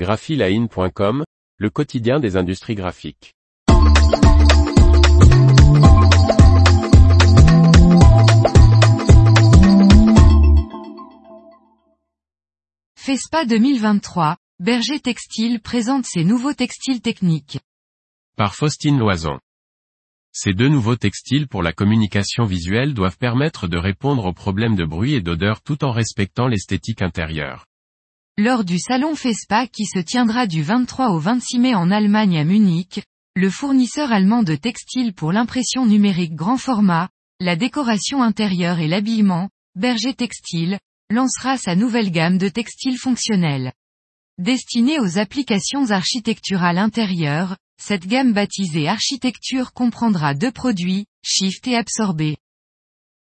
graphiline.com, le quotidien des industries graphiques. FESPA 2023, Berger Textile présente ses nouveaux textiles techniques. Par Faustine Loison. Ces deux nouveaux textiles pour la communication visuelle doivent permettre de répondre aux problèmes de bruit et d'odeur tout en respectant l'esthétique intérieure. Lors du salon FESPA qui se tiendra du 23 au 26 mai en Allemagne à Munich, le fournisseur allemand de textiles pour l'impression numérique grand format, la décoration intérieure et l'habillement, Berger Textile, lancera sa nouvelle gamme de textiles fonctionnels. Destinée aux applications architecturales intérieures, cette gamme baptisée architecture comprendra deux produits, Shift et Absorbé.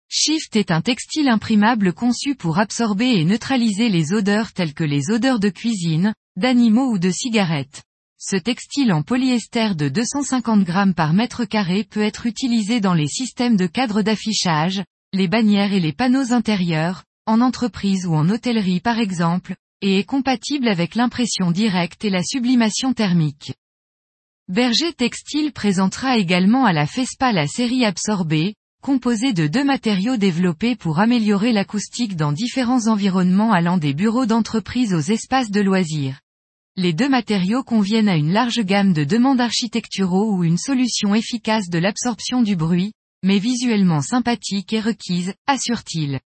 Shift est un textile imprimable conçu pour absorber et neutraliser les odeurs telles que les odeurs de cuisine, d'animaux ou de cigarettes. Ce textile en polyester de 250 grammes par mètre carré peut être utilisé dans les systèmes de cadres d'affichage, les bannières et les panneaux intérieurs, en entreprise ou en hôtellerie par exemple, et est compatible avec l'impression directe et la sublimation thermique. Berger Textile présentera également à la FESPA la série absorbée, composée de deux matériaux développés pour améliorer l'acoustique dans différents environnements allant des bureaux d'entreprise aux espaces de loisirs. Les deux matériaux conviennent à une large gamme de demandes architecturaux ou une solution efficace de l'absorption du bruit, mais visuellement sympathique et requise, assure-t-il.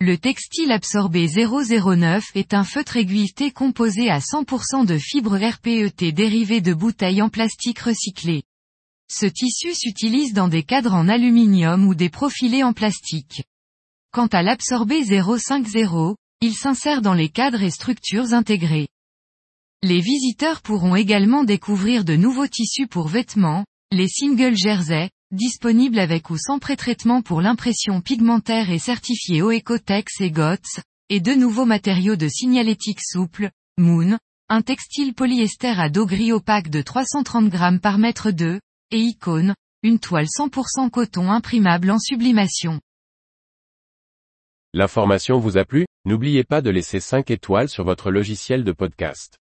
Le textile absorbé 009 est un feutre aiguilleté composé à 100% de fibres RPET dérivées de bouteilles en plastique recyclé. Ce tissu s'utilise dans des cadres en aluminium ou des profilés en plastique. Quant à l'absorbé 050, il s'insère dans les cadres et structures intégrées. Les visiteurs pourront également découvrir de nouveaux tissus pour vêtements, les single jersey, disponible avec ou sans pré-traitement pour l'impression pigmentaire et certifié Oecotex et GOTS, et deux nouveaux matériaux de signalétique souple, Moon, un textile polyester à dos gris opaque de 330 grammes par mètre 2, et Icon, une toile 100% coton imprimable en sublimation. L'information vous a plu? N'oubliez pas de laisser 5 étoiles sur votre logiciel de podcast.